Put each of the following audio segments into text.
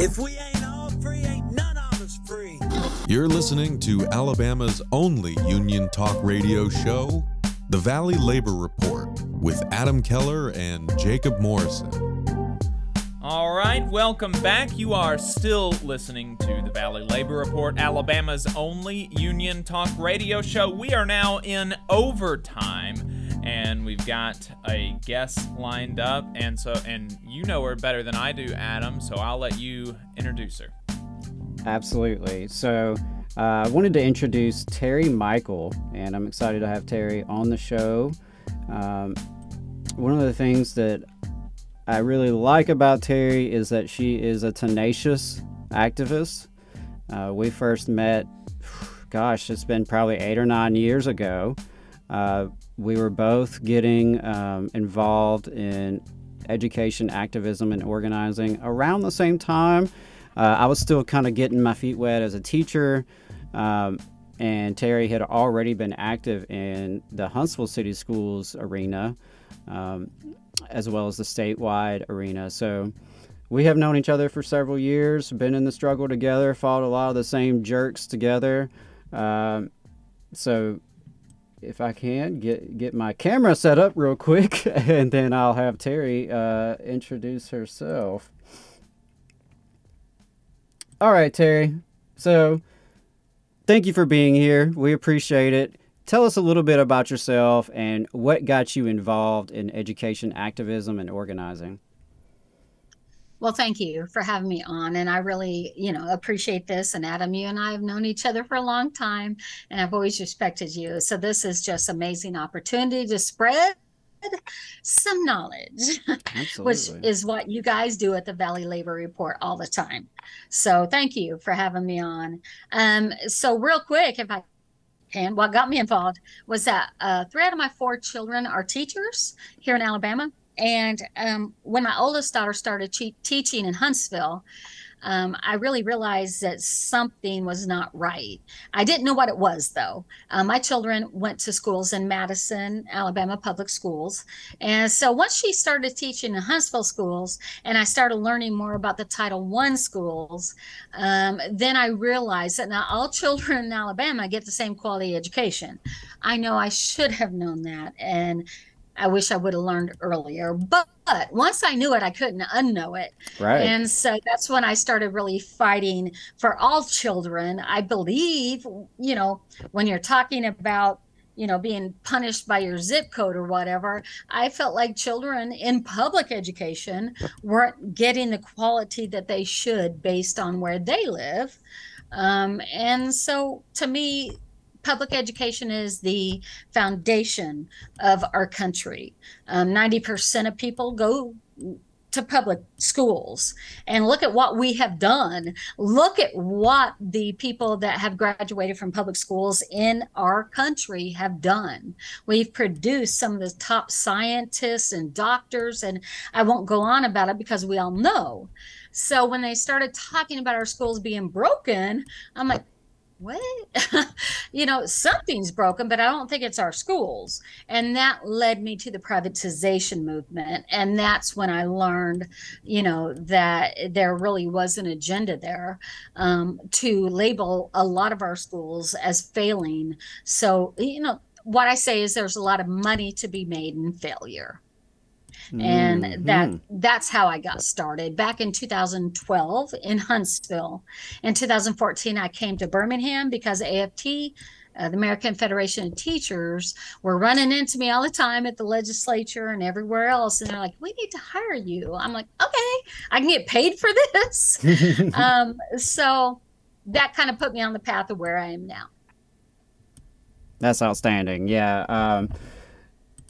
If we ain't all free, ain't none of us free. You're listening to Alabama's only union talk radio show, The Valley Labor Report, with Adam Keller and Jacob Morrison. All right, welcome back. You are still listening to the Valley Labor Report, Alabama's only union talk radio show. We are now in overtime and we've got a guest lined up and so and you know her better than I do, Adam, so I'll let you introduce her. Absolutely. So, uh, I wanted to introduce Terri Michaels, and I'm excited to have Terri on the show. Um, one of the things that I really like about Terri is that she is a tenacious activist. Uh, we first met, gosh, it's been probably eight or nine years ago. Uh, we were both getting um, involved in education, activism, and organizing around the same time. Uh, I was still kind of getting my feet wet as a teacher, um, and Terri had already been active in the Huntsville City Schools arena, um, as well as the statewide arena. So we have known each other for several years, been in the struggle together, fought a lot of the same jerks together. Um, so if I can get get my camera set up real quick, and then I'll have Terri uh, introduce herself. All right, Terri. So, thank you for being here. We appreciate it. Tell us a little bit about yourself and what got you involved in education activism and organizing. Well, thank you for having me on. And I really, you know, appreciate this. And Adam, you and I have known each other for a long time, and I've always respected you. So this is just amazing opportunity to spread some knowledge, which is what you guys do at the Valley Labor Report all the time. So thank you for having me on. Um, so real quick, if I can, what got me involved was that uh, three out of my four children are teachers here in Alabama. And um, when my oldest daughter started teaching in Huntsville, um, I really realized that something was not right. I didn't know what it was, though. Uh, my children went to schools in Madison, Alabama public schools. And so once she started teaching in Huntsville schools, and I started learning more about the Title I schools, um, then I realized that not all children in Alabama get the same quality education. I know I should have known that. And I wish I would have learned earlier. But, but once I knew it, I couldn't unknow it. Right. And so that's when I started really fighting for all children. I believe, you know, when you're talking about, you know, being punished by your zip code or whatever, I felt like children in public education weren't getting the quality that they should based on where they live. Um, and so to me, public education is the foundation of our country. Um, 90% of people go to public schools and look at what we have done. Look at what the people that have graduated from public schools in our country have done. We've produced some of the top scientists and doctors, and I won't go on about it because we all know. So when they started talking about our schools being broken, I'm like, what? you know, something's broken, but I don't think it's our schools. And that led me to the privatization movement. And that's when I learned, you know, that there really was an agenda there um, to label a lot of our schools as failing. So, you know, what I say is there's a lot of money to be made in failure and that that's how I got started back in 2012 in Huntsville. In 2014, I came to Birmingham because AFT, uh, the American Federation of Teachers, were running into me all the time at the legislature and everywhere else, and they're like, "We need to hire you." I'm like, "Okay, I can get paid for this." um, so that kind of put me on the path of where I am now. That's outstanding. Yeah. Um,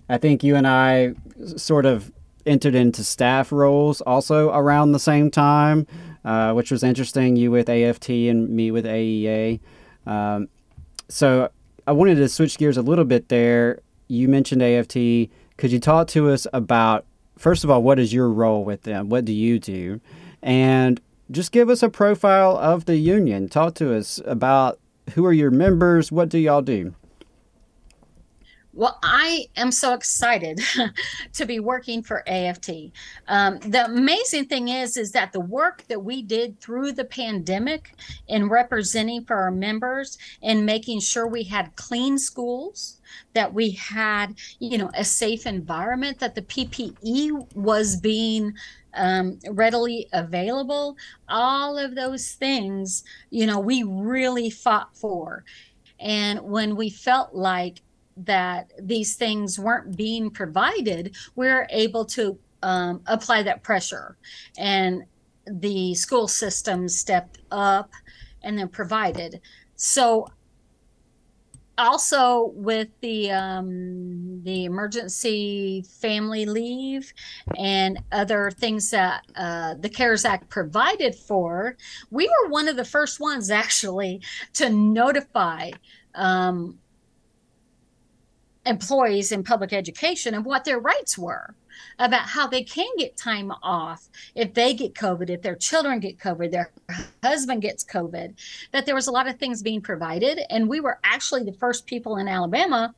I think you and I sort of entered into staff roles also around the same time, uh, which was interesting. You with AFT and me with AEA. Um, so I wanted to switch gears a little bit there. You mentioned AFT. Could you talk to us about, first of all, what is your role with them? What do you do? And just give us a profile of the union. Talk to us about who are your members? What do y'all do? Well, I am so excited to be working for AFT. Um, the amazing thing is, is that the work that we did through the pandemic in representing for our members and making sure we had clean schools, that we had, you know, a safe environment, that the PPE was being um, readily available, all of those things, you know, we really fought for. And when we felt like that these things weren't being provided, we're able to um, apply that pressure. And the school system stepped up and then provided. So also with the um, the emergency family leave and other things that uh, the CARES Act provided for, we were one of the first ones actually to notify um, employees in public education and what their rights were about how they can get time off if they get COVID, if their children get COVID, their husband gets COVID, that there was a lot of things being provided. And we were actually the first people in Alabama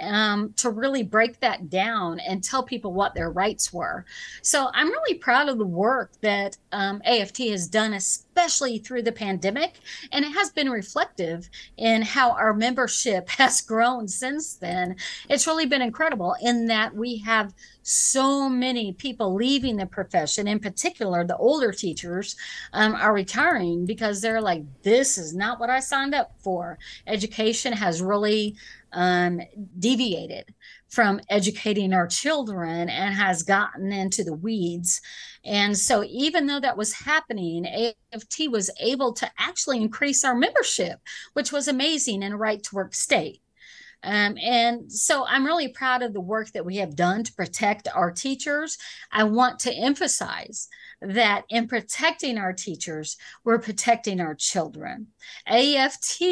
um, to really break that down and tell people what their rights were. So I'm really proud of the work that um, AFT has done, especially through the pandemic. And it has been reflective in how our membership has grown since then. It's really been incredible in that we have so many people leaving the profession, in particular, the older teachers um, are retiring because they're like, this is not what I signed up for. Education has really um, deviated from educating our children and has gotten into the weeds. And so, even though that was happening, AFT was able to actually increase our membership, which was amazing in a right to work state. Um, and so I'm really proud of the work that we have done to protect our teachers. I want to emphasize that in protecting our teachers, we're protecting our children. AFT,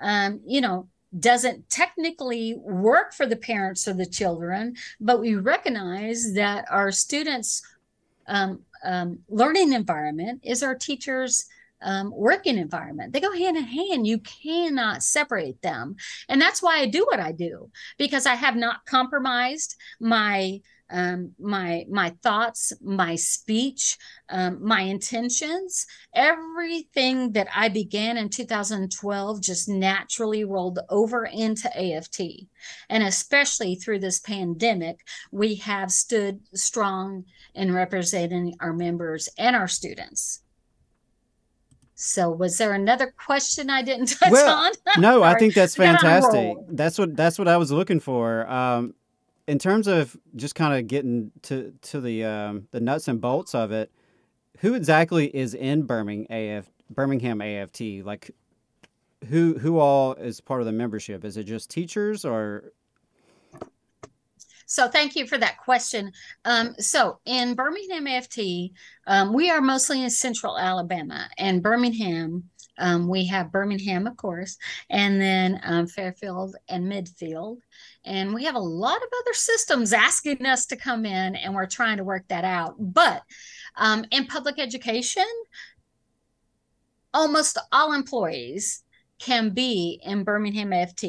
um, you know, doesn't technically work for the parents or the children, but we recognize that our students' um, um, learning environment is our teachers' um, working environment. They go hand in hand. You cannot separate them. And that's why I do what I do because I have not compromised my um, my my thoughts, my speech, um, my intentions, everything that I began in 2012 just naturally rolled over into AFT, and especially through this pandemic, we have stood strong in representing our members and our students. So, was there another question I didn't touch well, on? no, I think that's fantastic. That's what that's what I was looking for. Um, in terms of just kind of getting to to the um, the nuts and bolts of it, who exactly is in Birmingham AF Birmingham AFT? Like, who who all is part of the membership? Is it just teachers or so thank you for that question. Um, so in Birmingham AFT, um, we are mostly in central Alabama and Birmingham. Um, we have Birmingham, of course, and then um, Fairfield and Midfield. And we have a lot of other systems asking us to come in, and we're trying to work that out. But um, in public education, almost all employees can be in Birmingham AFT.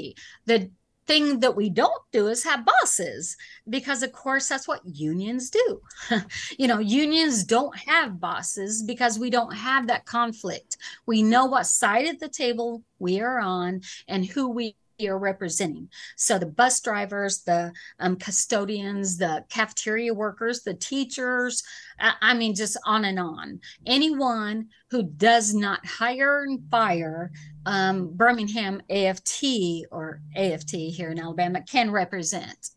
The thing that we don't do is have bosses because of course that's what unions do you know unions don't have bosses because we don't have that conflict we know what side of the table we are on and who we are representing. So the bus drivers, the um, custodians, the cafeteria workers, the teachers, I, I mean, just on and on. Anyone who does not hire and fire um, Birmingham AFT or AFT here in Alabama can represent.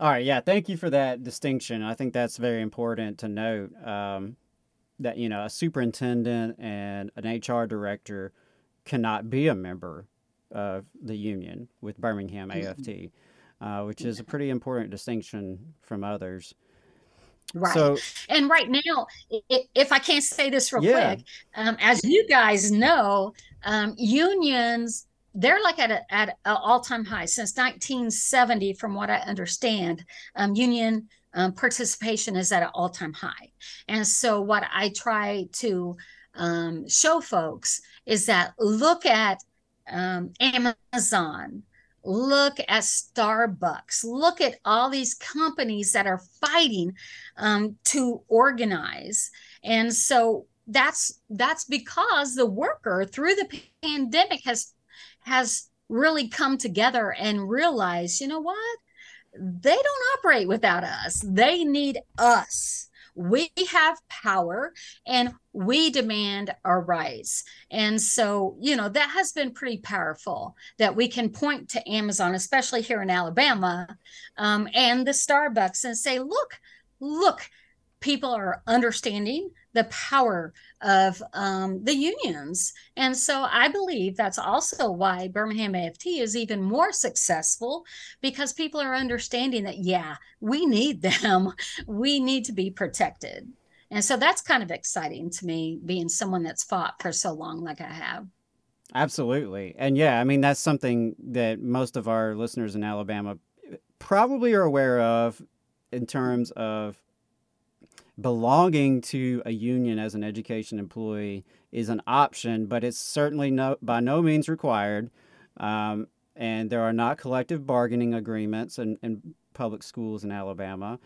All right, yeah, thank you for that distinction. I think that's very important to note um, that you know a superintendent and an HR director cannot be a member of the union with Birmingham AFT. uh, which is a pretty important distinction from others. Right. So, and right now, if I can't say this real Yeah. quick, um, as you guys know, um, unions they're like at a, at an all-time high since 1970 from what i understand um, union um, participation is at an all-time high and so what i try to um, show folks is that look at um, amazon look at starbucks look at all these companies that are fighting um, to organize and so that's that's because the worker through the pandemic has has really come together and realized, you know what? They don't operate without us. They need us. We have power and we demand our rights. And so, you know, that has been pretty powerful that we can point to Amazon, especially here in Alabama, um, and the Starbucks and say, look, look, people are understanding the power of um, the unions. And so I believe that's also why Birmingham AFT is even more successful because people are understanding that, yeah, we need them. We need to be protected. And so that's kind of exciting to me, being someone that's fought for so long, like I have. Absolutely. And yeah, I mean, that's something that most of our listeners in Alabama probably are aware of in terms of belonging to a union as an education employee is an option, but it's certainly no, by no means required. Um, and there are not collective bargaining agreements in, in public schools in Alabama.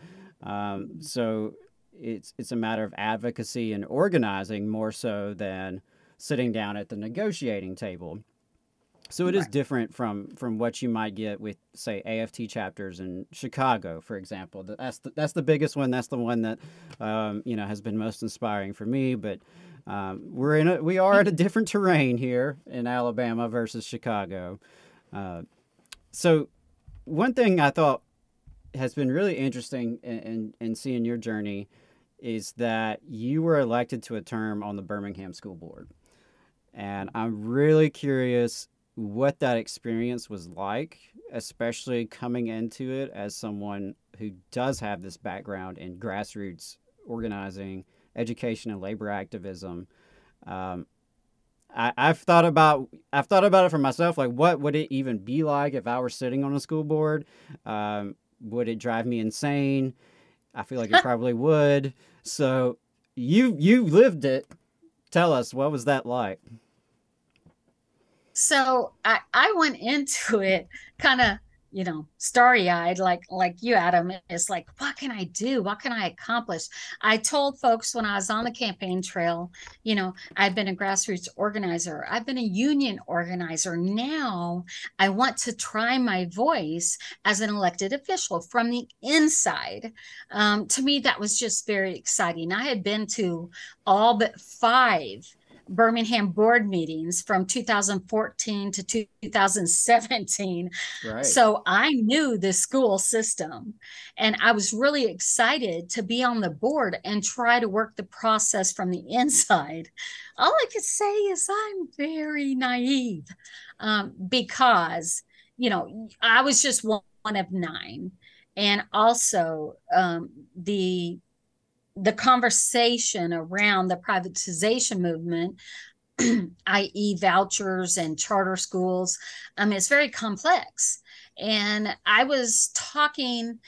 Um, so it's, it's a matter of advocacy and organizing more so than sitting down at the negotiating table. So it is Right. different from from what you might get with say AFT chapters in Chicago, for example. That's the, that's the biggest one. That's the one that um, you know has been most inspiring for me. But um, we're in a, we are at a different terrain here in Alabama versus Chicago. Uh, so one thing I thought has been really interesting in, in, in seeing your journey is that you were elected to a term on the Birmingham School Board. And I'm really curious what that experience was like, especially coming into it as someone who does have this background in grassroots organizing, education, and labor activism. Um, I, I've thought about I've thought about it for myself. Like, what would it even be like if I were sitting on a school board? Um, would it drive me insane? I feel like it probably would. So you you lived it. Tell us what was that like? So I, I went into it kind of, you know, starry eyed, like like you, Adam. It's like, what can I do? What can I accomplish? I told folks when I was on the campaign trail, you know, I've been a grassroots organizer, I've been a union organizer. Now I want to try my voice as an elected official from the inside. Um, to me, that was just very exciting. I had been to all but five Birmingham board meetings from 2014 to 2017. Right. So I knew the school system and I was really excited to be on the board and try to work the process from the inside. All I could say is I'm very naive um, because, you know, I was just one, one of nine. And also um, the the conversation around the privatization movement, i.e., vouchers and charter schools, um, is very complex. And I was talking,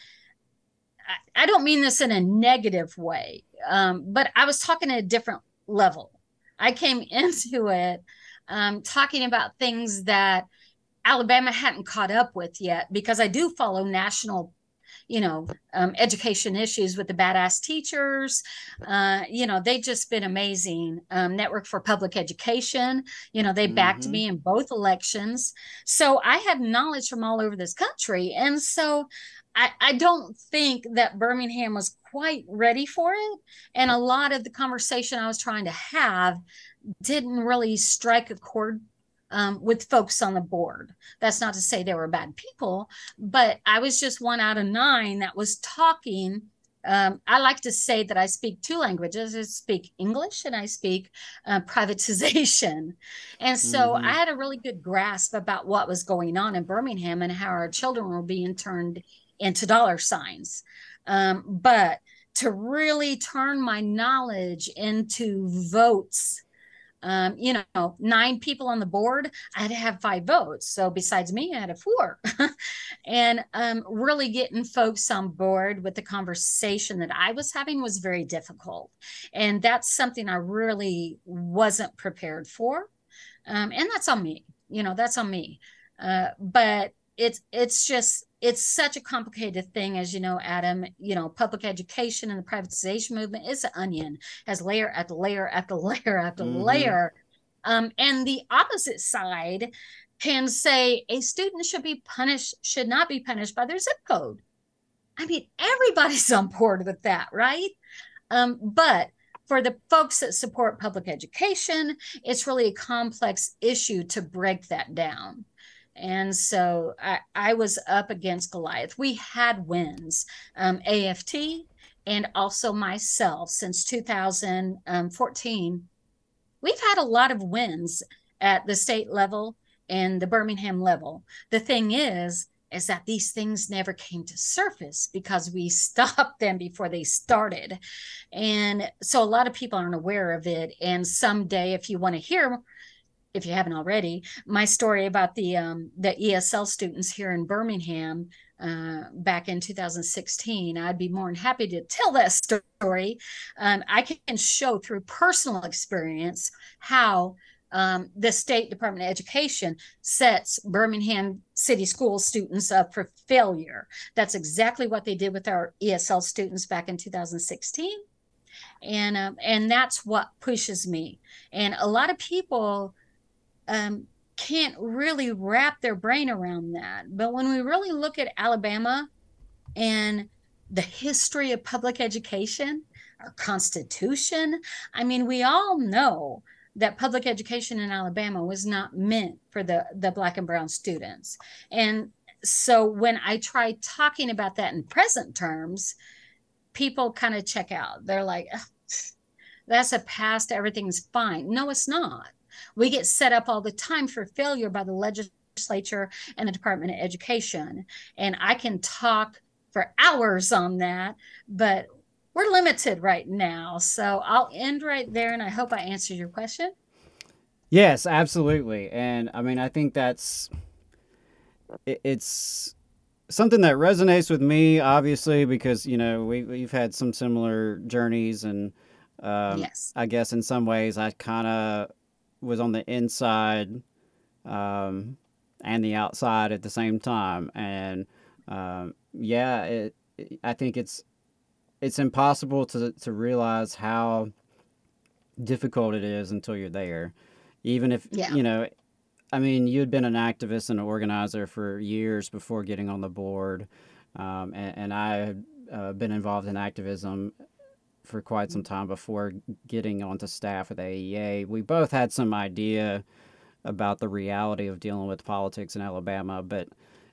I, I don't mean this in a negative way, um, but I was talking at a different level. I came into it um, talking about things that Alabama hadn't caught up with yet because I do follow national you know, um, education issues with the badass teachers. Uh, you know, they've just been amazing. Um, Network for Public Education, you know, they backed Mhm. me in both elections. So I have knowledge from all over this country. And so I, I don't think that Birmingham was quite ready for it. And a lot of the conversation I was trying to have didn't really strike a chord um, with folks on the board. That's not to say they were bad people, but I was just one out of nine that was talking um, I like to say that I speak two languages. I speak English and I speak uh, privatization. And so Mhm. I had a really good grasp about what was going on in Birmingham and how our children were being turned into dollar signs. Um, but to really turn my knowledge into votes um, you know, nine people on the board, I had to have five votes. So besides me, I had a four. and um, really getting folks on board with the conversation that I was having was very difficult. And that's something I really wasn't prepared for. Um, and that's on me, you know, that's on me. Uh, but it's it's just it's such a complicated thing as you know adam you know public education and the privatization movement is an onion. Has layer after layer after layer after Mhm. layer. Um, and the opposite side can say a student should be punished should not be punished by their zip code. I mean everybody's on board with that right? Um, but for the folks that support public education it's really a complex issue to break that down and so I, I was up against Goliath. We had wins, um, AFT, and also myself since 2014. We've had a lot of wins at the state level and the Birmingham level. The thing is, is that these things never came to surface because we stopped them before they started. And so a lot of people aren't aware of it. And someday, if you want to hear if you haven't already, my story about the um, the ESL students here in Birmingham uh, back in 2016. I'd be more than happy to tell that story. Um, I can show through personal experience how um, the State Department of Education sets Birmingham City School students up for failure. That's exactly what they did with our ESL students back in 2016 and um, and that's what pushes me and a lot of people um, can't really wrap their brain around that. But when we really look at Alabama and the history of public education, our Constitution, I mean, we all know that public education in Alabama was not meant for the, the Black and Brown students. And so when I try talking about that in present terms, people kind of check out. They're like, that's a past, everything's fine. No, it's not we get set up all the time for failure by the legislature and the Department of Education. And I can talk for hours on that, but we're limited right now. So I'll end right there and I hope I answered your question. Yes, absolutely. And I mean, I think that's it, it's something that resonates with me, obviously, because you know we we've had some similar journeys, and um, yes. I guess in some ways I kind of was on the inside um, and the outside at the same time, and um, yeah, it, I think it's it's impossible to to realize how difficult it is until you're there. Even if Yeah. you know, I mean, you had been an activist and an organizer for years before getting on the board, um, and, and I had uh, been involved in activism for quite some time before getting onto staff with AEA. We both had some idea about the reality of dealing with politics in Alabama, but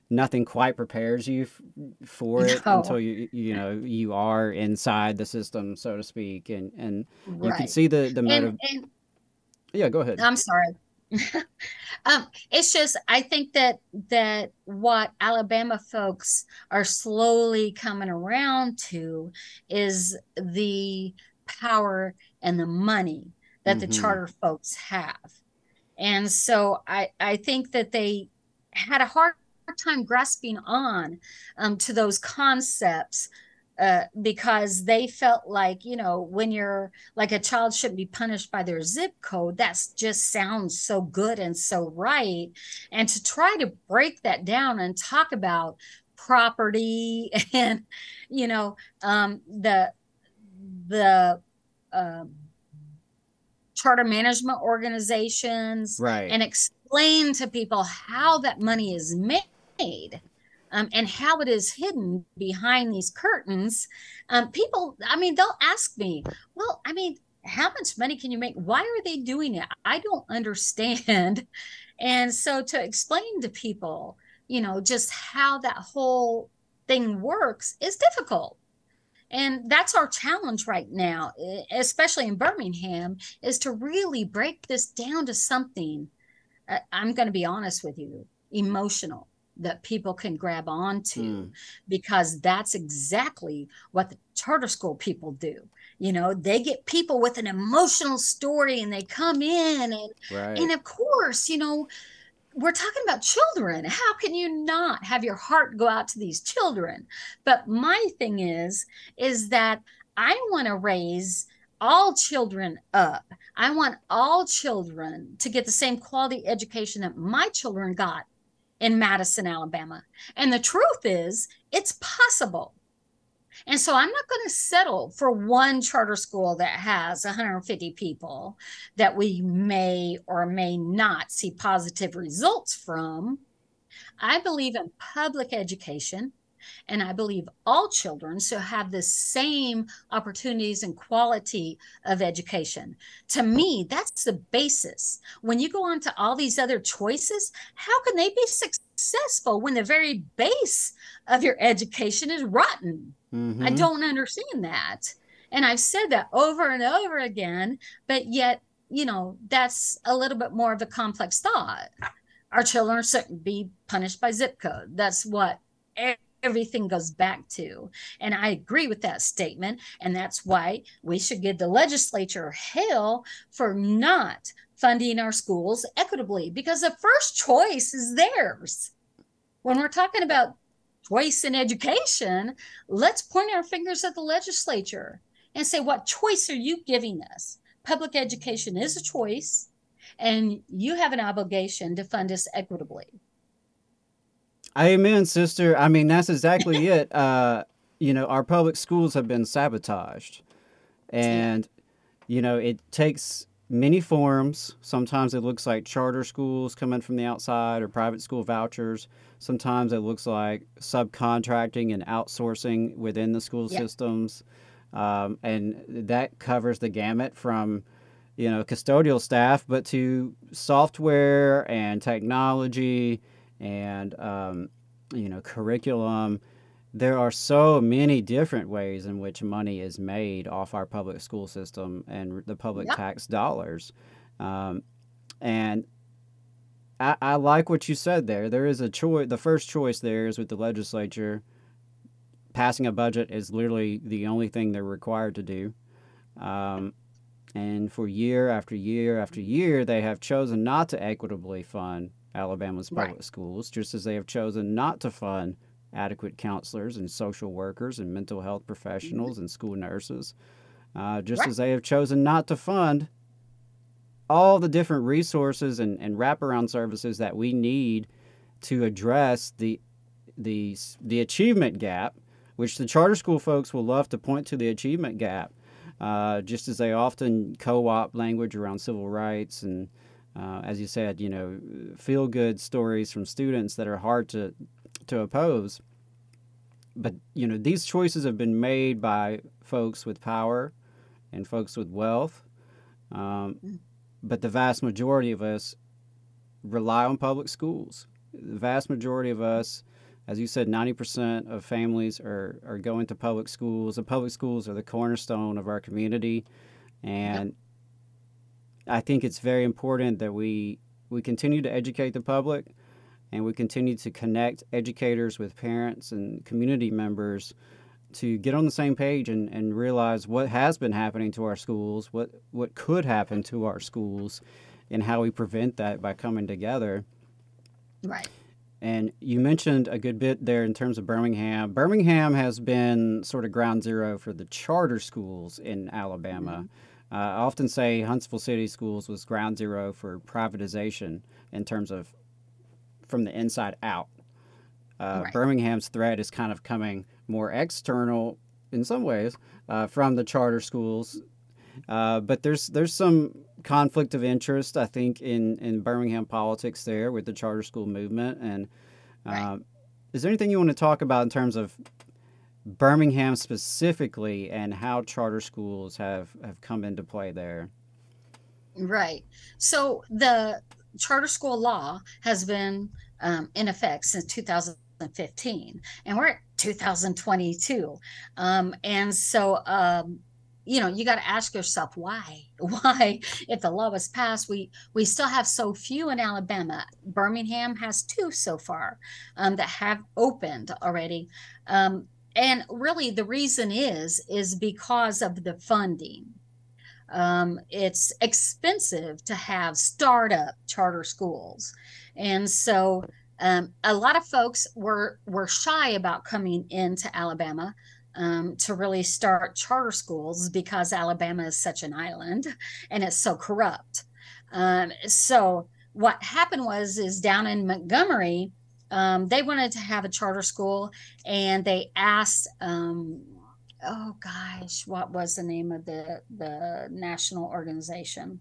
nothing quite prepares you f- for it No. until you you know you are inside the system, so to speak, and and you can see the the motive. And, and yeah, go ahead. I'm sorry. Um, it's just I think that that what Alabama folks are slowly coming around to is the power and the money that the Mhm. charter folks have. And so I I think that they had a hard time grasping on um, to those concepts uh, because they felt like you know when you're like a child shouldn't be punished by their zip code that's just sounds so good and so right and to try to break that down and talk about property and you know um, the the um, charter management organizations Right. and explain to people how that money is made um, and how it is hidden behind these curtains. Um, people, I mean, they'll ask me, well, I mean, how much money can you make? Why are they doing it? I don't understand. And so to explain to people, you know, just how that whole thing works is difficult. and that's our challenge right now especially in birmingham is to really break this down to something uh, i'm going to be honest with you emotional that people can grab onto Mm. because that's exactly what the charter school people do you know they get people with an emotional story and they come in and Right. and of course you know we're talking about children. How can you not have your heart go out to these children? But my thing is, is that I want to raise all children up. I want all children to get the same quality education that my children got in Madison, Alabama. And the truth is, it's possible. And so I'm not going to settle for one charter school that has 150 people that we may or may not see positive results from. I believe in public education and I believe all children should have the same opportunities and quality of education. To me, that's the basis. When you go on to all these other choices, how can they be successful when the very base of your education is rotten? I Mhm. don't understand that. And I've said that over and over again, but yet, you know, that's a little bit more of a complex thought. Our children shouldn't be punished by zip code. That's what everything goes back to. And I agree with that statement. And that's why we should give the legislature hell for not funding our schools equitably because the first choice is theirs. When we're talking about choice in education, let's point our fingers at the legislature and say, what choice are you giving us? Public education is a choice, and you have an obligation to fund us equitably. Amen, sister. I mean, that's exactly it. Uh, you know, our public schools have been sabotaged. And, you know, it takes many forms. Sometimes it looks like charter schools coming from the outside or private school vouchers. Sometimes it looks like subcontracting and outsourcing within the school Yeah. systems. Um, and that covers the gamut from, you know, custodial staff, but to software and technology and, um, you know, curriculum. There are so many different ways in which money is made off our public school system and the public Yep. tax dollars. Um, and I, I like what you said there. There is a choice. The first choice there is with the legislature. Passing a budget is literally the only thing they're required to do. Um, and for year after year after year, they have chosen not to equitably fund Alabama's Right. public schools, just as they have chosen not to fund adequate counselors and social workers and mental health professionals and school nurses, uh, just Right. as they have chosen not to fund all the different resources and, and wraparound services that we need to address the the the achievement gap, which the charter school folks will love to point to the achievement gap, uh, just as they often co-opt language around civil rights and, uh, as you said, you know, feel good stories from students that are hard to to oppose. But you know, these choices have been made by folks with power and folks with wealth. Um, but the vast majority of us rely on public schools. The vast majority of us, as you said, 90% of families are, are going to public schools. The public schools are the cornerstone of our community. And I think it's very important that we, we continue to educate the public and we continue to connect educators with parents and community members to get on the same page and, and realize what has been happening to our schools, what, what could happen to our schools, and how we prevent that by coming together. Right. And you mentioned a good bit there in terms of Birmingham. Birmingham has been sort of ground zero for the charter schools in Alabama. Mm-hmm. Uh, I often say Huntsville City Schools was ground zero for privatization in terms of from the inside out. Uh, Right. Birmingham's threat is kind of coming more external in some ways uh, from the charter schools. Uh, but there's there's some conflict of interest, I think, in, in Birmingham politics there with the charter school movement. And Right. um, is there anything you want to talk about in terms of Birmingham specifically and how charter schools have, have come into play there? Right. So the charter school law has been um, in effect since 2015 and we're at 2022 um, and so um, you know you got to ask yourself why why if the law was passed we we still have so few in alabama birmingham has two so far um, that have opened already um, and really the reason is is because of the funding um, it's expensive to have startup charter schools and so um, a lot of folks were were shy about coming into Alabama um, to really start charter schools because Alabama is such an island and it's so corrupt. Um, so what happened was is down in Montgomery, um, they wanted to have a charter school and they asked. Um, oh gosh, what was the name of the the national organization?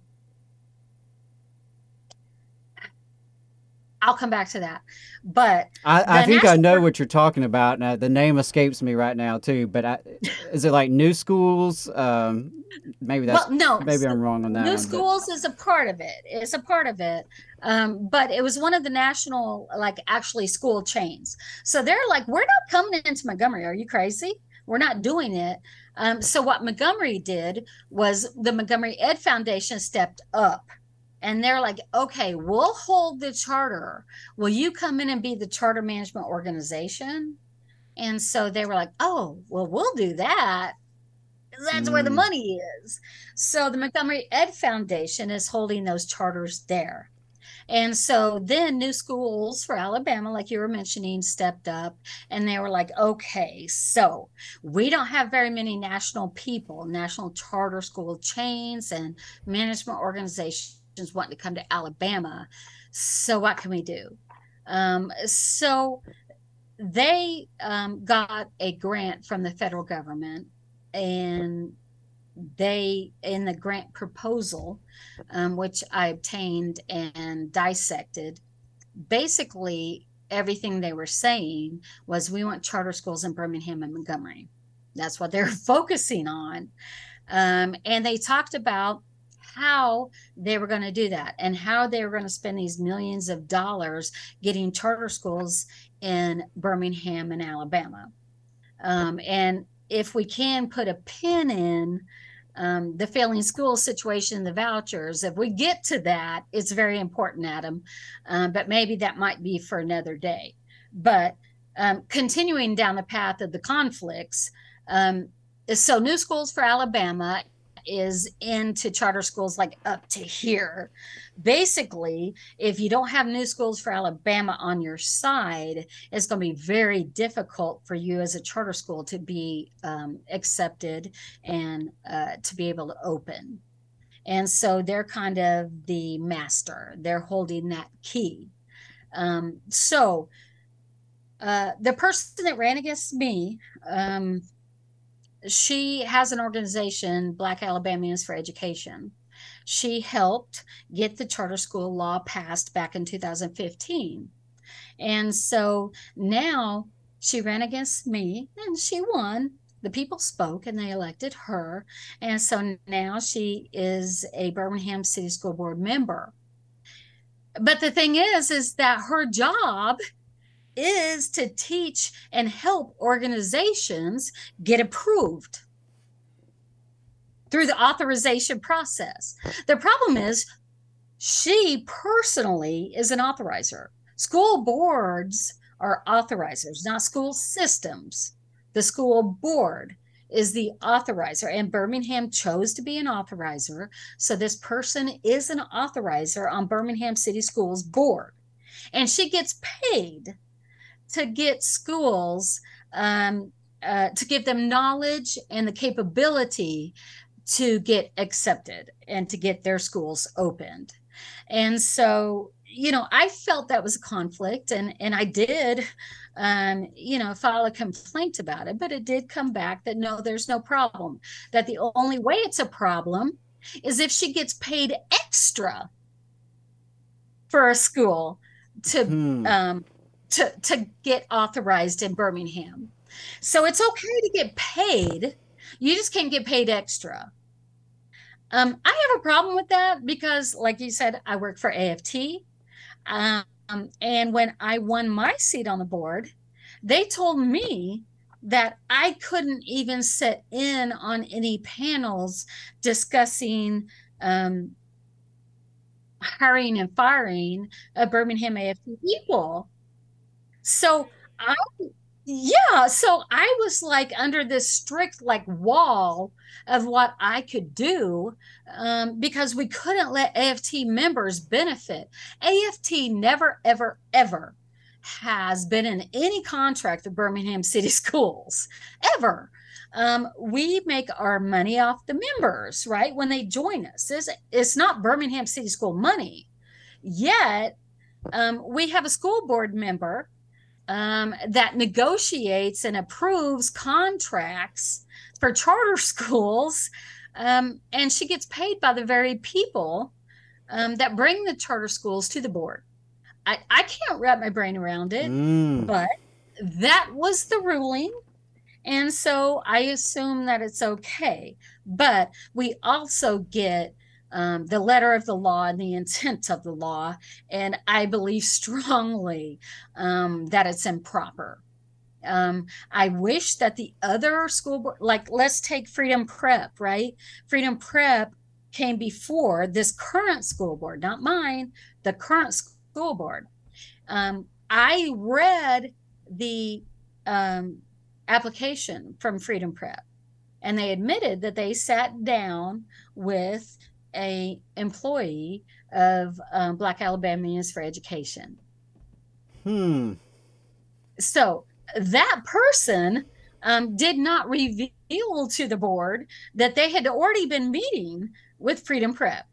I'll come back to that. But I, I think I know what you're talking about. Now the name escapes me right now too. But I, is it like new schools? Um, maybe that's well, no, maybe I'm wrong on that. New one, but- schools is a part of it. It's a part of it. Um, but it was one of the national, like actually school chains. So they're like, we're not coming into Montgomery. Are you crazy? We're not doing it. Um, so what Montgomery did was the Montgomery Ed Foundation stepped up and they're like, okay, we'll hold the charter. Will you come in and be the charter management organization? And so they were like, oh, well, we'll do that. That's where the Mm. money is. So the Montgomery Ed Foundation is holding those charters there. And so then new schools for Alabama, like you were mentioning, stepped up and they were like, okay, so we don't have very many national people, national charter school chains and management organizations wanting to come to Alabama. So what can we do? Um, so they um, got a grant from the federal government and they in the grant proposal um, which i obtained and dissected basically everything they were saying was we want charter schools in birmingham and montgomery that's what they're focusing on um, and they talked about how they were going to do that and how they were going to spend these millions of dollars getting charter schools in birmingham and alabama um, and if we can put a pin in um, the failing school situation, the vouchers, if we get to that, it's very important, Adam. Um, but maybe that might be for another day. But um, continuing down the path of the conflicts, um, so new schools for Alabama is into charter schools like up to here. Basically, if you don't have new schools for Alabama on your side, it's going to be very difficult for you as a charter school to be um, accepted and uh, to be able to open. And so they're kind of the master, they're holding that key. Um, so uh, the person that ran against me, um, she has an organization, Black Alabamians for Education. She helped get the charter school law passed back in 2015. And so now she ran against me and she won. The people spoke and they elected her. And so now she is a Birmingham City School Board member. But the thing is, is that her job is to teach and help organizations get approved through the authorization process. The problem is she personally is an authorizer. School boards are authorizers, not school systems. The school board is the authorizer, and Birmingham chose to be an authorizer. So this person is an authorizer on Birmingham City Schools board, and she gets paid to get schools um, uh, to give them knowledge and the capability to get accepted and to get their schools opened. And so, you know, I felt that was a conflict and and I did um, you know, file a complaint about it, but it did come back that no, there's no problem. That the only way it's a problem is if she gets paid extra for a school to Hmm. um, to to get authorized in Birmingham. So it's okay to get paid. You just can't get paid extra. Um, I have a problem with that because, like you said, I work for AFT. Um, and when I won my seat on the board, they told me that I couldn't even sit in on any panels discussing um, hiring and firing a Birmingham AFT people. So I, yeah, so I was like under this strict like wall of what I could do um, because we couldn't let AFT members benefit. AFT never, ever, ever has been in any contract with Birmingham City Schools ever. Um, we make our money off the members, right? When they join us, it's, it's not Birmingham City School money. Yet, um, we have a school board member um, that negotiates and approves contracts for charter schools, um, and she gets paid by the very people um, that bring the charter schools to the board. I, I can't wrap my brain around it, Mm. but that was the ruling. And so I assume that it's okay. But we also get um, the letter of the law and the intent of the law. And I believe strongly um, that it's improper. Um, I wish that the other school board, like let's take Freedom Prep, right? Freedom Prep came before this current school board, not mine, the current school board. Um, I read the um, application from Freedom Prep, and they admitted that they sat down with a employee of um, Black Alabamians for Education. Hmm. So that person um, did not reveal to the board that they had already been meeting with Freedom Prep.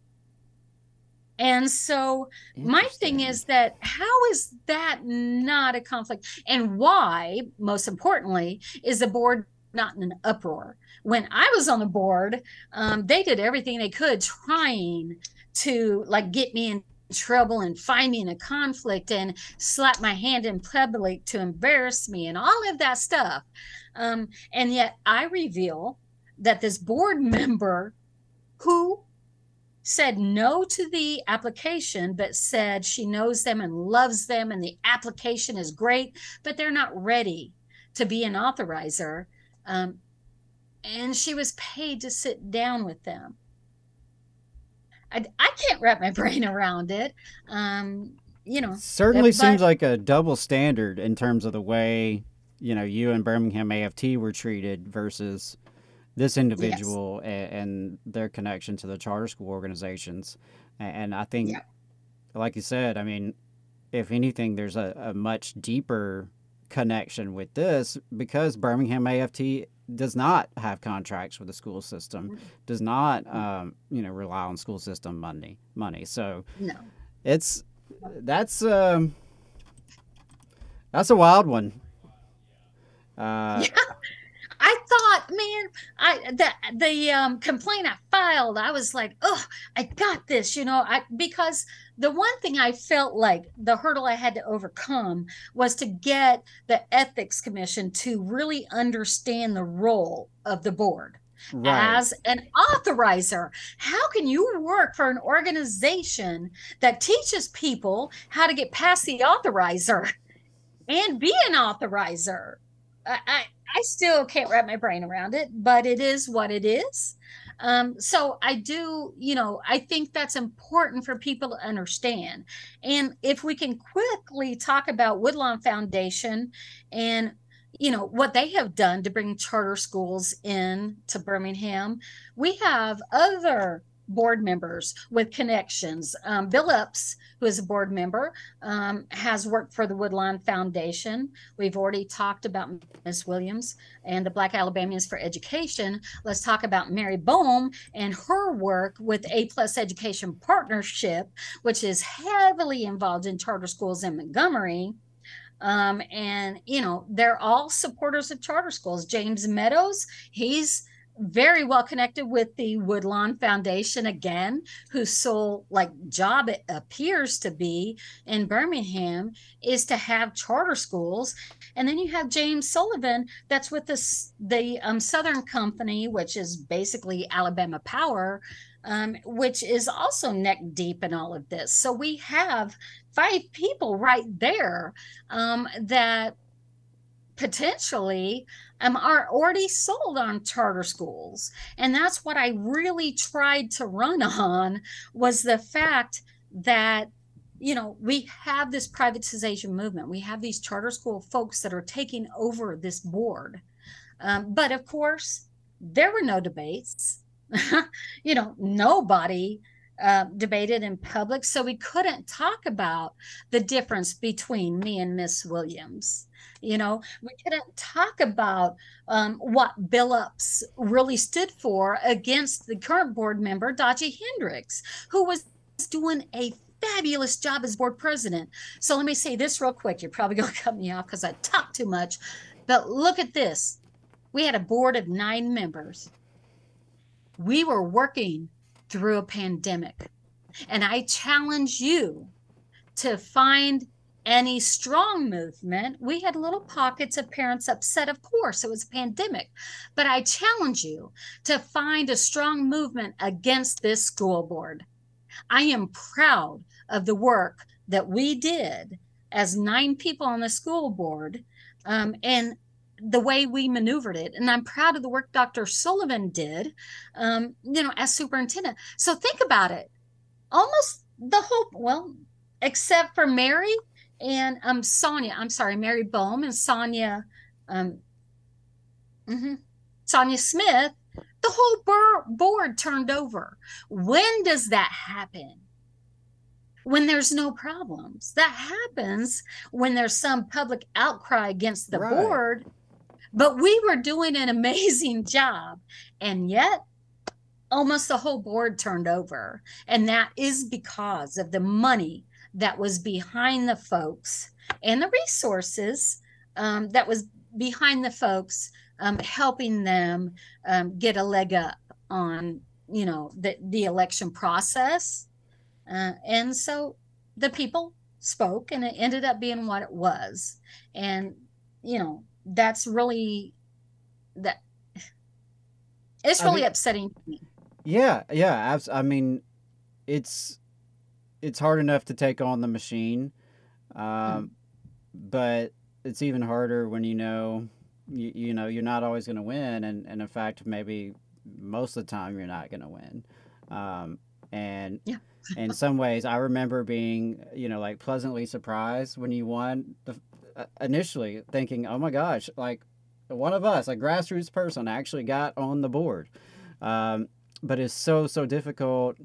And so my thing is that how is that not a conflict? And why, most importantly, is the board not in an uproar? When I was on the board, um, they did everything they could trying to like get me in trouble and find me in a conflict and slap my hand in public to embarrass me and all of that stuff. Um, and yet I reveal that this board member who said no to the application, but said she knows them and loves them, and the application is great, but they're not ready to be an authorizer. Um, and she was paid to sit down with them. I, I can't wrap my brain around it. Um, you know, Certainly but- seems like a double standard in terms of the way you know you and Birmingham AFT were treated versus this individual a- and, their connection to the charter school organizations. And I think, like you said, I mean, if anything, there's a, a much deeper connection with this because Birmingham AFT does not have contracts with the school system, does not, um, you know, rely on school system money. Money. So No. it's that's um that's a wild one. Uh, yeah. I thought, man, I the the um, complaint I filed, I was like, oh, I got this, you know, I because the one thing I felt like the hurdle I had to overcome was to get the ethics commission to really understand the role of the board Right. as an authorizer. How can you work for an organization that teaches people how to get past the authorizer and be an authorizer? I, I, I still can't wrap my brain around it, but it is what it is. Um, so I do, you know, I think that's important for people to understand. And if we can quickly talk about Woodlawn Foundation and you know what they have done to bring charter schools in to Birmingham. We have other board members with connections. Um, Bill Epps, who is a board member, um, has worked for the Woodlawn Foundation. We've already talked about Ms. Williams and the Black Alabamians for Education. Let's talk about Mary Boehm and her work with A Plus Education Partnership, which is heavily involved in charter schools in Montgomery. Um, and you know, they're all supporters of charter schools. James Meadows, he's very well connected with the Woodlawn Foundation again, whose sole like job it appears to be in Birmingham is to have charter schools. And then you have James Sullivan, that's with the the um, Southern Company, which is basically Alabama Power, um, which is also neck deep in all of this. So we have five people right there um, that potentially um, are already sold on charter schools. And that's what i really tried to run on was the fact that you know we have this privatization movement. We have these charter school folks that are taking over this board. Um, but of course there were no debates. You know nobody uh, debated in public so we couldn't talk about the difference between me and miss williams you know, we couldn't talk about um, what Billups really stood for against the current board member, Daagye Hendricks, who was doing a fabulous job as board president. So let me say this real quick. You're probably going to cut me off because I talk too much. But look at this. We had a board of nine members. We were working through a pandemic. And I challenge you to find any strong movement. We had little pockets of parents upset, of course, it was a pandemic. But I challenge you to find a strong movement against this school board. I am proud of the work that we did as nine people on the school board um, and the way we maneuvered it. And I'm proud of the work Dr. Sullivan did, um, you know, as superintendent. So think about it. Almost the whole, well, except for Mary, and um Sonia, I'm sorry, Mary Boehm and Sonia, um, mm-hmm, Sonia Smith, the whole board turned over. When does that happen? When there's no problems. That happens when there's some public outcry against the right. board. But we were doing an amazing job, and yet almost the whole board turned over. And that is because of the money that was behind the folks and the resources um, that was behind the folks um, helping them um, get a leg up on you know the, the election process uh, and so the people spoke and it ended up being what it was and you know that's really that it's really I mean, upsetting to me yeah yeah i mean it's it's hard enough to take on the machine, um, mm. but it's even harder when you know you, you know you're not always going to win, and, and in fact maybe most of the time you're not going to win. Um, and yeah. in some ways, I remember being you know like pleasantly surprised when you won the, initially, thinking, oh my gosh, like one of us, a grassroots person, actually got on the board. Um, but it's so so difficult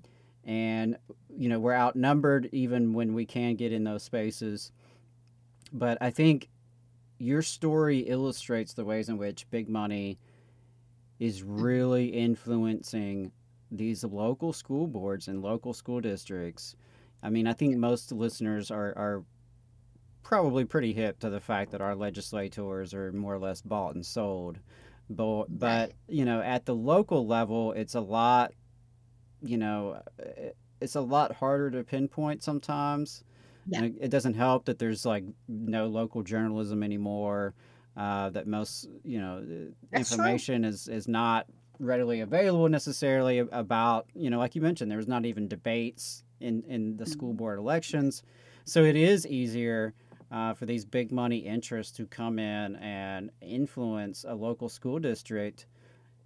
and you know we're outnumbered even when we can get in those spaces. But i think your story illustrates the ways in which big money is really influencing these local school boards and local school districts. I mean i think most listeners are, are probably pretty hip to the fact that our legislators are more or less bought and sold but but you know at the local level it's a lot you know, it's a lot harder to pinpoint sometimes. Yeah. And it, it doesn't help that there's like no local journalism anymore. Uh, that most you know That's information true. is is not readily available necessarily about you know like you mentioned there's not even debates in in the school mm-hmm. board elections so it is easier uh, for these big money interests to come in and influence a local school district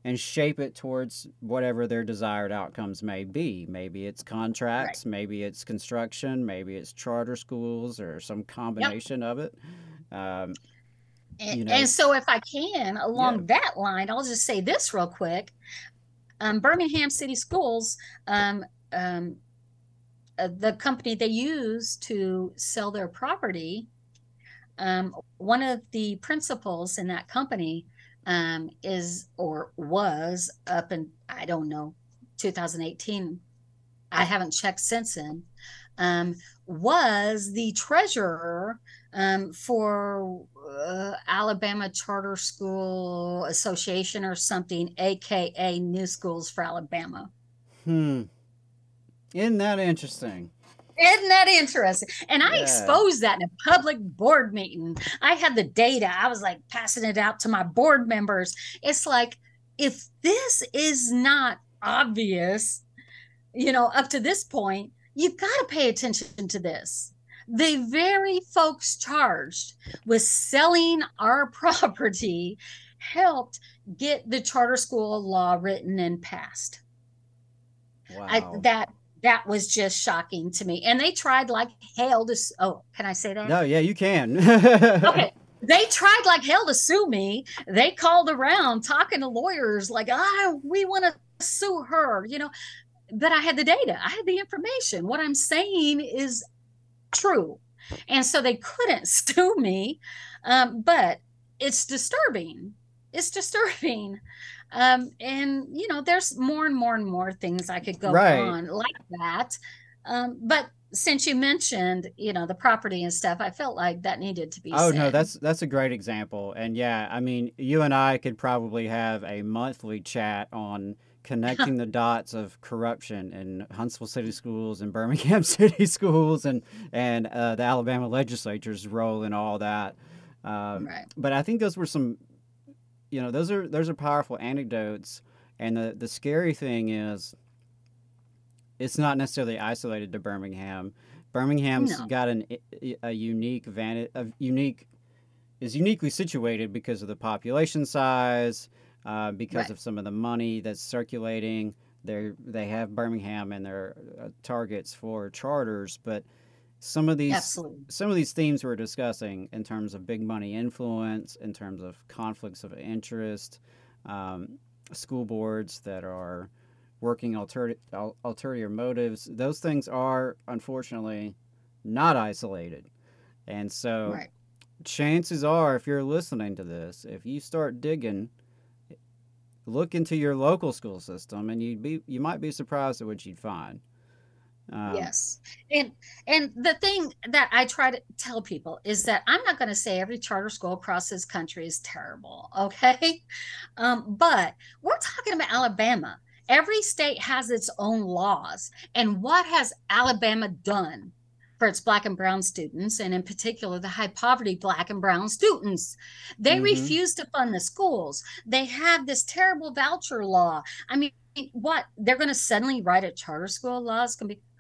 and shape it towards whatever their desired outcomes may be. Maybe it's contracts, right. maybe it's construction, maybe it's charter schools or some combination yep. of it. Um, and, you know, and, so, if I can, along yeah. that line, I'll just say this real quick. Um, Birmingham City Schools, um, um, uh, the company they use to sell their property, um, one of the principals in that company um, is or was up in I don't know 2018. I haven't checked since then. Um, was the treasurer um, for uh, Alabama Charter School Association or something, aka New Schools for Alabama. Hmm. Isn't that interesting? Isn't that interesting? And I yeah. exposed that in a public board meeting. I had the data. I was like passing it out to my board members. It's like, if this is not obvious, you know, up to this point, you've got to pay attention to this. the very folks charged with selling our property helped get the charter school law written and passed. Wow. I, that that was just shocking to me. And they tried like hell to. Oh, can I say that? no, yeah, you can. okay. They tried like hell to sue me. They called around talking to lawyers like, ah, we want to sue her, you know. But I had the data, I had the information. What I'm saying is true. And so they couldn't sue me. Um, but it's disturbing. It's disturbing. Um, and, you know, there's more and more and more things I could go Right. on like that. Um, but since you mentioned, you know, the property and stuff, I felt like that needed to be Oh said. no, that's that's a great example. And yeah, I mean, you and I could probably have a monthly chat on connecting the dots of corruption in Huntsville City Schools and Birmingham City Schools and and uh, the Alabama legislature's role in all that. Um, Right. But I think those were some, you know, those are those are powerful anecdotes. And the the scary thing is, it's not necessarily isolated to Birmingham. Birmingham's No. got an a unique vantage, a unique is uniquely situated because of the population size, uh, because Right. of some of the money that's circulating. They they have Birmingham and their uh, targets for charters, but some of these Absolutely. some of these themes we're discussing in terms of big money influence, in terms of conflicts of interest, um, school boards that are working alter- al- ulterior motives, those things are unfortunately not isolated. And so Right. chances are, if you're listening to this, if you start digging, look into your local school system, and you'd be you might be surprised at what you'd find. Um, yes. And and the thing that I try to tell people is that I'm not going to say every charter school across this country is terrible, okay? Um, but we're talking about Alabama. Every state has its own laws. And what has Alabama done for its black and brown students, and in particular the high poverty black and brown students? They Mhm. refuse to fund the schools. They have this terrible voucher law. I mean, what? They're going to suddenly write a charter school law? It's going to be, "Ah,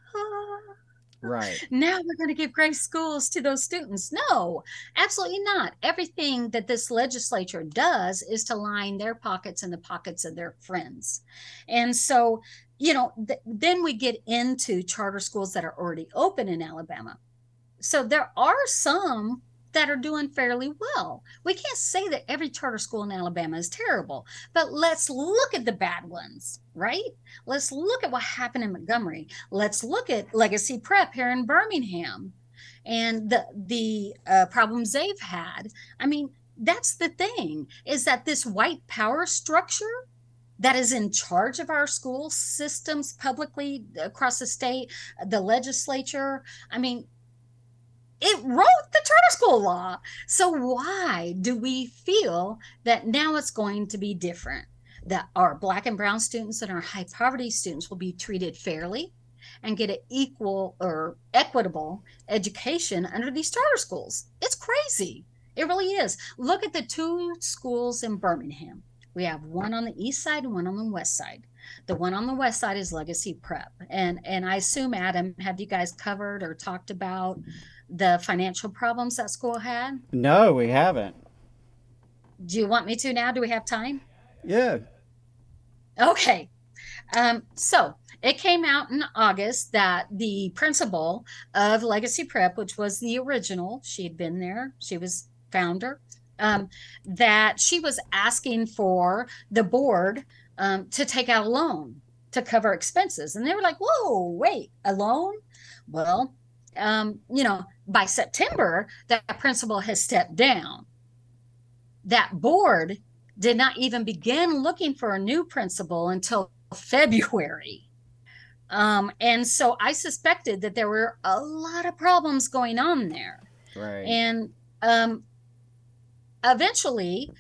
Right. now we're going to give great schools to those students. No, absolutely not. Everything that this legislature does is to line their pockets and the pockets of their friends. And so, you know, th- then we get into charter schools that are already open in Alabama. So there are some that are doing fairly well. We can't say that every charter school in Alabama is terrible, but let's look at the bad ones, right? Let's look at what happened in Montgomery. Let's look at Legacy Prep here in Birmingham and the the uh, problems they've had. I mean, that's the thing is that this white power structure that is in charge of our school systems publicly across the state, the legislature. I mean, it wrote the charter school law. So why do we feel that now it's going to be different? That our black and brown students and our high poverty students will be treated fairly and get an equal or equitable education under these charter schools. It's crazy. It really is. Look at the two schools in Birmingham. We have one on the east side and one on the west side. The one on the west side is Legacy Prep. And and I assume Adam, have you guys covered or talked about the financial problems that school had? No, we haven't. Do you want me to now? Do we have time? Yeah. Okay. Um, so it came out in August that the principal of Legacy Prep, which was the original, she had been there, she was founder, um, that she was asking for the board um, to take out a loan to cover expenses. And they were like, whoa, wait, a loan? Well, um, you know, by September, that principal has stepped down. That board did not even begin looking for a new principal until February. Um, and so I suspected that there were a lot of problems going on there. Right. And um, eventually,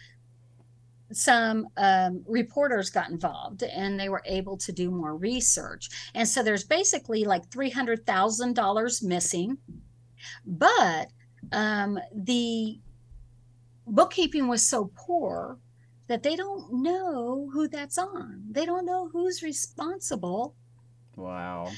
some um, reporters got involved and they were able to do more research. And so there's basically like $300,000 missing. But um, the bookkeeping was so poor that they don't know who that's on. They don't know who's responsible. wow.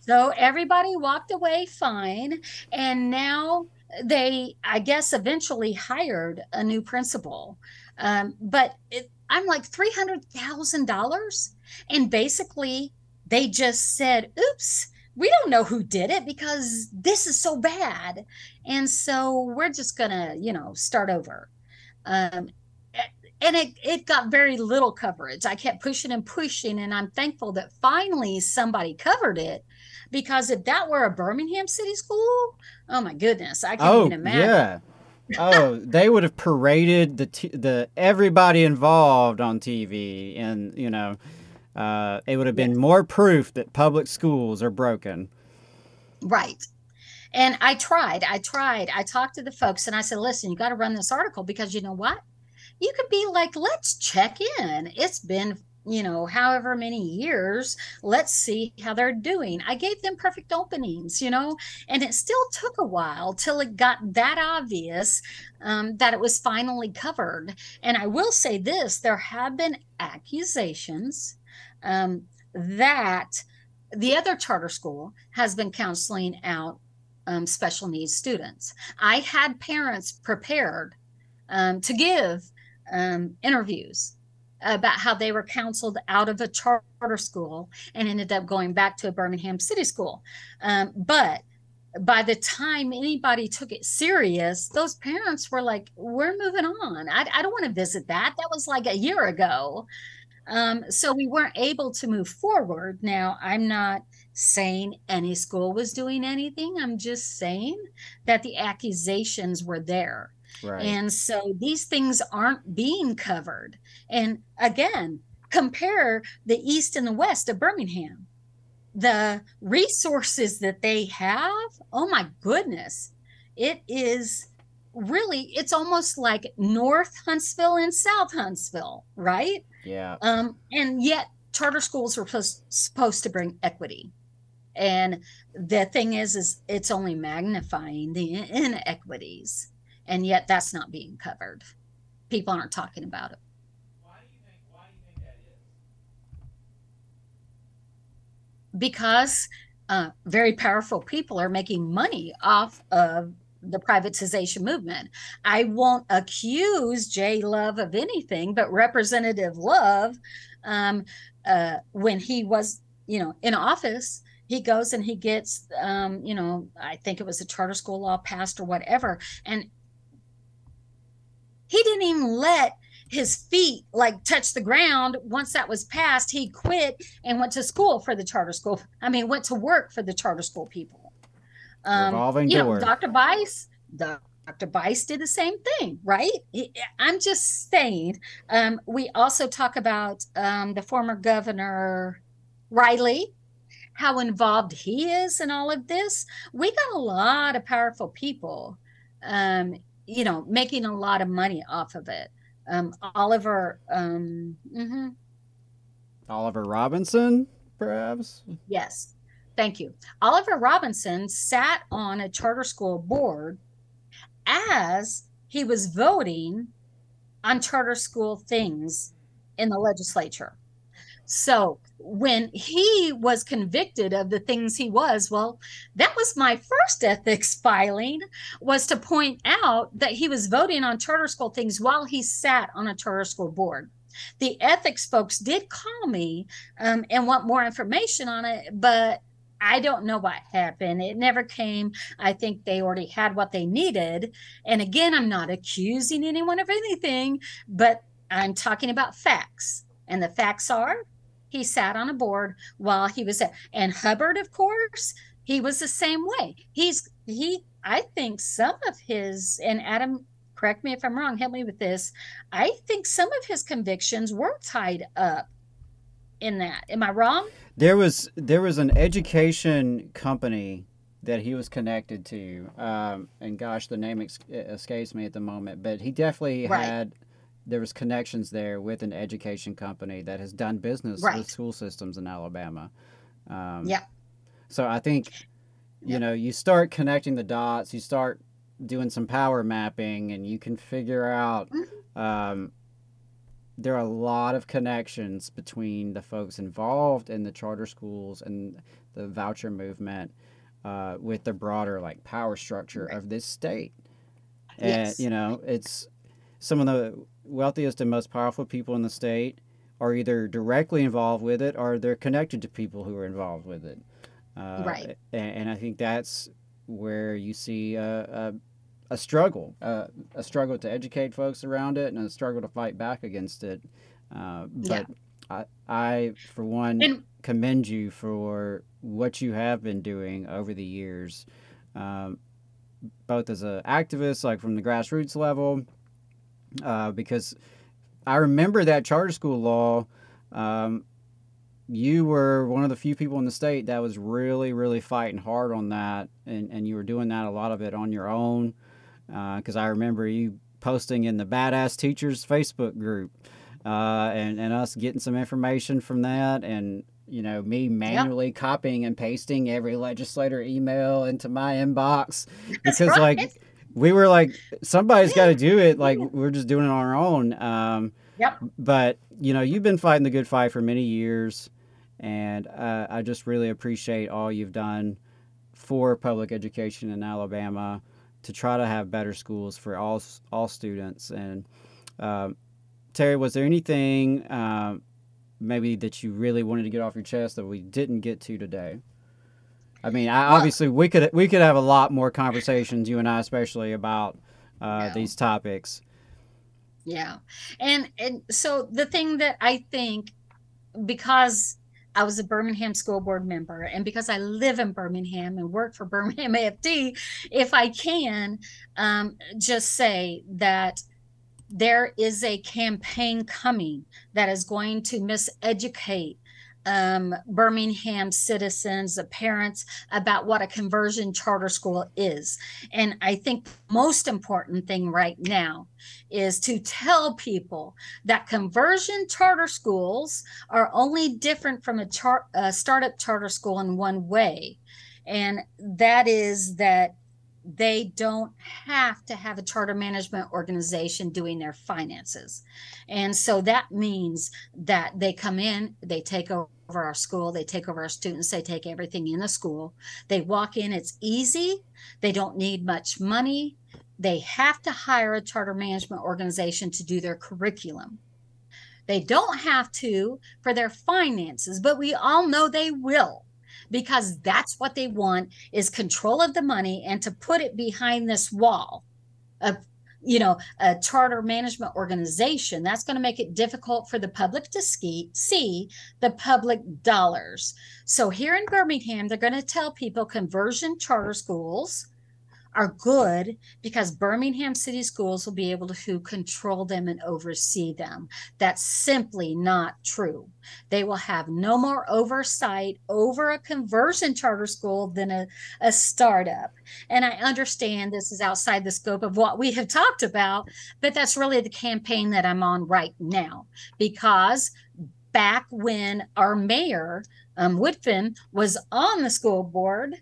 So everybody walked away fine. And now they, I guess, eventually hired a new principal. Um, but it, I'm like $300,000. And basically, they just said, oops, we don't know who did it because this is so bad. And so we're just going to, you know, start over. Um, and it, it got very little coverage. I kept pushing and pushing, and I'm thankful that finally somebody covered it because if that were a Birmingham City School, oh my goodness, I can't Oh even imagine. yeah. Oh, they would have paraded the t- the everybody involved on TV, and you know, uh, it would have been more proof that public schools are broken. Right. And I tried, I tried. I talked to the folks and I said, listen, you got to run this article because you know what? You could be like, let's check in. It's been, you know, however many years. Let's see how they're doing. I gave them perfect openings, you know, and it still took a while till it got that obvious um, that it was finally covered. And I will say this there have been accusations um, that the other charter school has been counseling out um, special needs students. I had parents prepared um, to give um, interviews about how they were counseled out of a charter school and ended up going back to a Birmingham City school. Um, but by the time anybody took it serious, those parents were like, We're moving on. I, I don't want to visit that. That was like a year ago. Um, so we weren't able to move forward. Now, I'm not saying any school was doing anything. I'm just saying that the accusations were there. Right. And so these things aren't being covered. And again, compare the East and the West of Birmingham. The resources that they have, oh my goodness, it is really, it's almost like North Huntsville and South Huntsville, right? Yeah. Um, and yet charter schools were supposed, supposed to bring equity. And the thing is, is it's only magnifying the inequities. And yet that's not being covered. People aren't talking about it. Because uh, very powerful people are making money off of the privatization movement. I won't accuse Jay Love of anything, but Representative Love, um, uh, when he was, you know, in office, he goes and he gets, um, you know, I think it was a charter school law passed or whatever, and he didn't even let his feet like touch the ground. Once that was passed he quit and went to school for the charter school. I mean went to work for the charter school people um, Revolving you door. know dr bice dr bice did the same thing right i'm just saying um, we also talk about um, the former governor riley how involved he is in all of this we got a lot of powerful people um, you know making a lot of money off of it um, oliver um, mhm. Oliver Robinson, perhaps. Yes, thank you. Oliver Robinson sat on a charter school board as he was voting on charter school things in the legislature. So when he was convicted of the things he was, well, that was my first ethics filing was to point out that he was voting on charter school things while he sat on a charter school board. The ethics folks did call me um, and want more information on it, but I don't know what happened. It never came. I think they already had what they needed. And again, I'm not accusing anyone of anything, but I'm talking about facts. And the facts are he sat on a board while he was there. And Hubbard, of course, he was the same way. He's, he, I think some of his, and Adam, correct me if I'm wrong, help me with this. I think some of his convictions were tied up in that. Am I wrong? There was there was an education company that he was connected to, um, and gosh, the name ex- escapes me at the moment. But he definitely Right. had there was connections there with an education company that has done business Right. with school systems in Alabama. Um, Yeah. So I think you know you start connecting the dots, you start doing some power mapping, and you can figure out. Mm-hmm. Um, there are a lot of connections between the folks involved in the charter schools and the voucher movement uh, with the broader like power structure Right. of this state. And Yes. you know, it's some of the wealthiest and most powerful people in the state are either directly involved with it or they're connected to people who are involved with it. Uh, Right. a- And, I think that's where you see a, a, a struggle, uh, a struggle to educate folks around it and a struggle to fight back against it. Uh, Yeah. but I, I, for one, And- commend you for what you have been doing over the years, um, both as an activist, like from the grassroots level, uh, because I remember that charter school law. Um, you were one of the few people in the state that was really, really fighting hard on that, and, and you were doing that a lot of it on your own. Because I remember you posting in the Badass Teachers Facebook group, uh, and and us getting some information from that, and you know me manually copying and pasting every legislator email into my inbox because like we were like somebody's got to do it like we're just doing it on our own um Yep. but you know you've been fighting the good fight for many years and uh, i just really appreciate all you've done for public education in alabama to try to have better schools for all all students and um, Terri was there anything um, maybe that you really wanted to get off your chest that we didn't get to today I mean, I, obviously we could we could have a lot more conversations, you and I especially, about uh, Yeah. these topics. Yeah. And and so the thing that I think because I was a Birmingham school board member and because I live in Birmingham and work for Birmingham AFT, if I can um, just say that there is a campaign coming that is going to miseducate um, Birmingham citizens, the parents about what a conversion charter school is. And I think the most important thing right now is to tell people that conversion charter schools are only different from a, char- a startup charter school in one way. And that is that they don't have to have a charter management organization doing their finances. And so that means that they come in, they take over our school, they take over our students, they take everything in the school. They walk in, it's easy, they don't need much money. They have to hire a charter management organization to do their curriculum. They don't have to for their finances, but we all know they will because that's what they want is control of the money and to put it behind this wall of you know a charter management organization. That's going to make it difficult for the public to ski, see the public dollars. So here in birmingham they're going to tell people conversion charter schools are good because Birmingham City Schools will be able to control them and oversee them. That's simply not true. They will have no more oversight over a conversion charter school than a, a startup. And I understand this is outside the scope of what we have talked about, but that's really the campaign that I'm on right now because back when our mayor, um, Woodfin, was on the school board,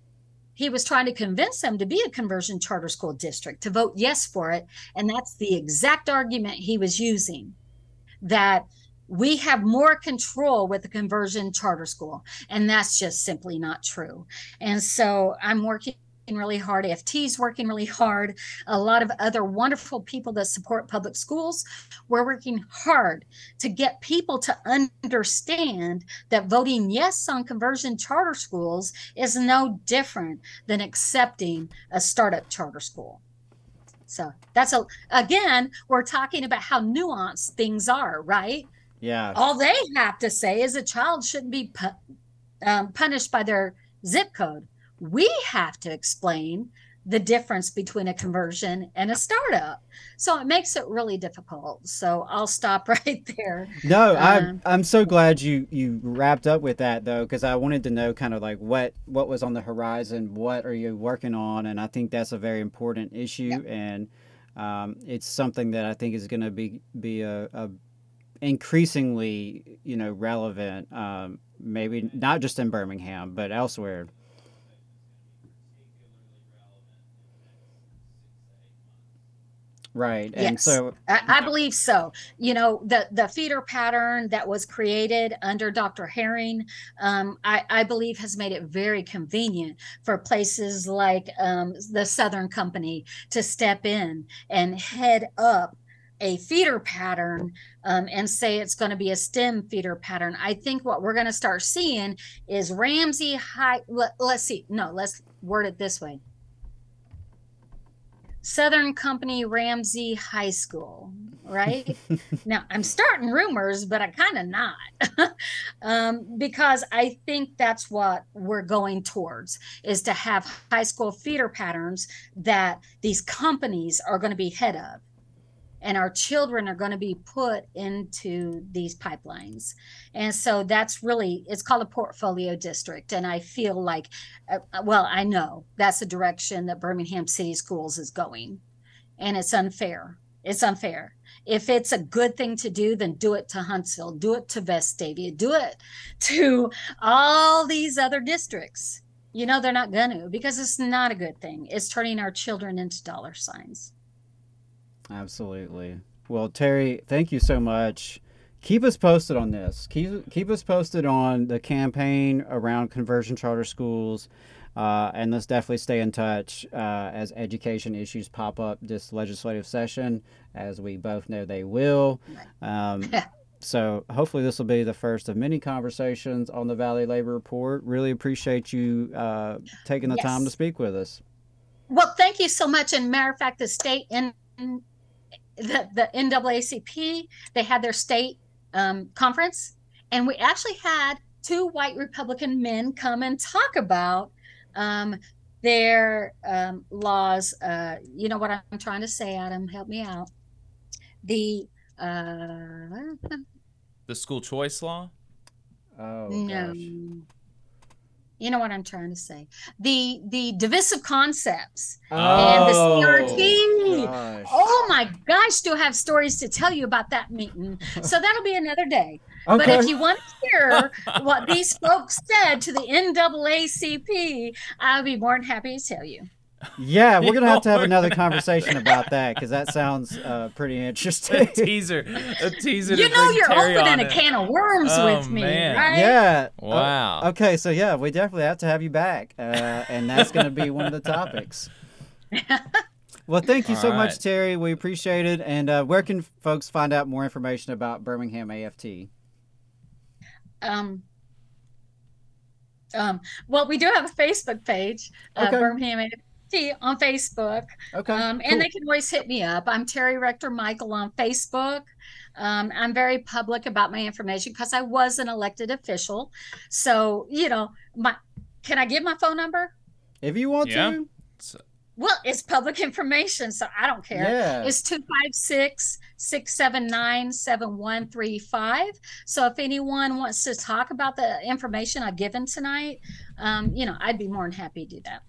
he was trying to convince them to be a conversion charter school district to vote yes for it. And that's the exact argument he was using that we have more control with the conversion charter school. And that's just simply not true. And so i'm working really hard ft's working really hard a lot of other wonderful people that support public schools we're working hard to get people to understand that voting yes on conversion charter schools is no different than accepting a startup charter school. So that's a again, we're talking about how nuanced things are, right? Yeah. All they have to say is a child shouldn't be pu- um, punished by their zip code. We have to explain the difference between a conversion and a startup. So it makes it really difficult. So I'll stop right there. No, I'm Um, I'm so glad you you wrapped up with that though, because I wanted to know kind of like what what was on the horizon, what are you working on, and I think that's a very important issue, and um, it's something that I think is going to be be a, a increasingly you know relevant, um, maybe not just in Birmingham but elsewhere. Right. And Yes. so I, I believe so. You know, the the feeder pattern that was created under Dr. Herring, um, I, I believe has made it very convenient for places like um, the Southern Company to step in and head up a feeder pattern um, and say it's going to be a STEM feeder pattern. I think what we're going to start seeing is Ramsey High. Let, let's see. No, let's word it this way. Southern Company Ramsey High School, right? now I'm starting rumors, but I kind of not, um, because I think that's what we're going towards is to have high school feeder patterns that these companies are going to be head of, and our children are going to be put into these pipelines, and so that's really it's called a portfolio district, and I feel like, uh, well, I know that's the direction that Birmingham City Schools is going and it's unfair. It's unfair. If it's a good thing to do, then do it to Huntsville, do it to Vestavia, do it to all these other districts. You know, they're not going to because it's not a good thing. It's turning our children into dollar signs. Absolutely. Well, Terri, thank you so much. Keep us posted on this. Keep keep us posted on the campaign around conversion charter schools, uh, and let's definitely stay in touch uh, as education issues pop up this legislative session, as we both know they will. Um, so hopefully this will be the first of many conversations on the Valley Labor Report. Really appreciate you uh, taking the time to speak with us. Well, thank you so much. And matter of fact, the state in the, the NAACP, they had their state um, conference, and we actually had two white Republican men come and talk about um, their um, laws. Uh, you know what I'm trying to say, Adam? Help me out. The uh, The school choice law? Oh, no. You know what I'm trying to say. The the divisive concepts and the Oh, CRT. gosh. Oh my gosh, I have stories to tell you about that meeting? So that'll be another day. But if you want to hear what these folks said to the NAACP, I'll be more than happy to tell you. Yeah, we're gonna have to have another conversation about that because that sounds uh, pretty A interesting. teaser. A teaser. You know you're Terri opening a it. can of worms Oh, with me, man. right? yeah. Uh, Wow. okay, so yeah, we definitely have to have you back, uh, and that's gonna be one of the topics. Well, thank you so All much. Terri. We appreciate it. And uh, where can folks find out more information about Birmingham AFT? Um, um, well, we do have a Facebook page, uh, Okay. Birmingham AFT on Facebook. Okay. Um, cool. and they can always hit me up. I'm Terri Rector Michael on Facebook. Um, I'm very public about my information because I was an elected official. So, you know, my can I give my phone number? if you want Yeah. to. Well, it's public information, so I don't care. Yeah. It's 256 679 7135. So if anyone wants to talk about the information I've given tonight, um, you know, I'd be more than happy to do that.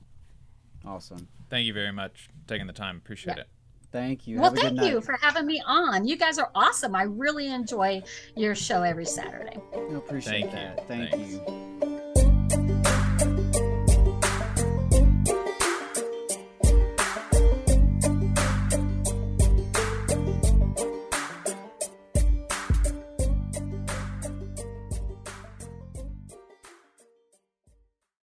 Awesome. Thank you very much for taking the time. Appreciate Yeah. it. Thank you. well, Have a good thank night. you for having me on. You guys are awesome. I really enjoy your show every Saturday. I appreciate Thank you. that. Thank Thanks. you.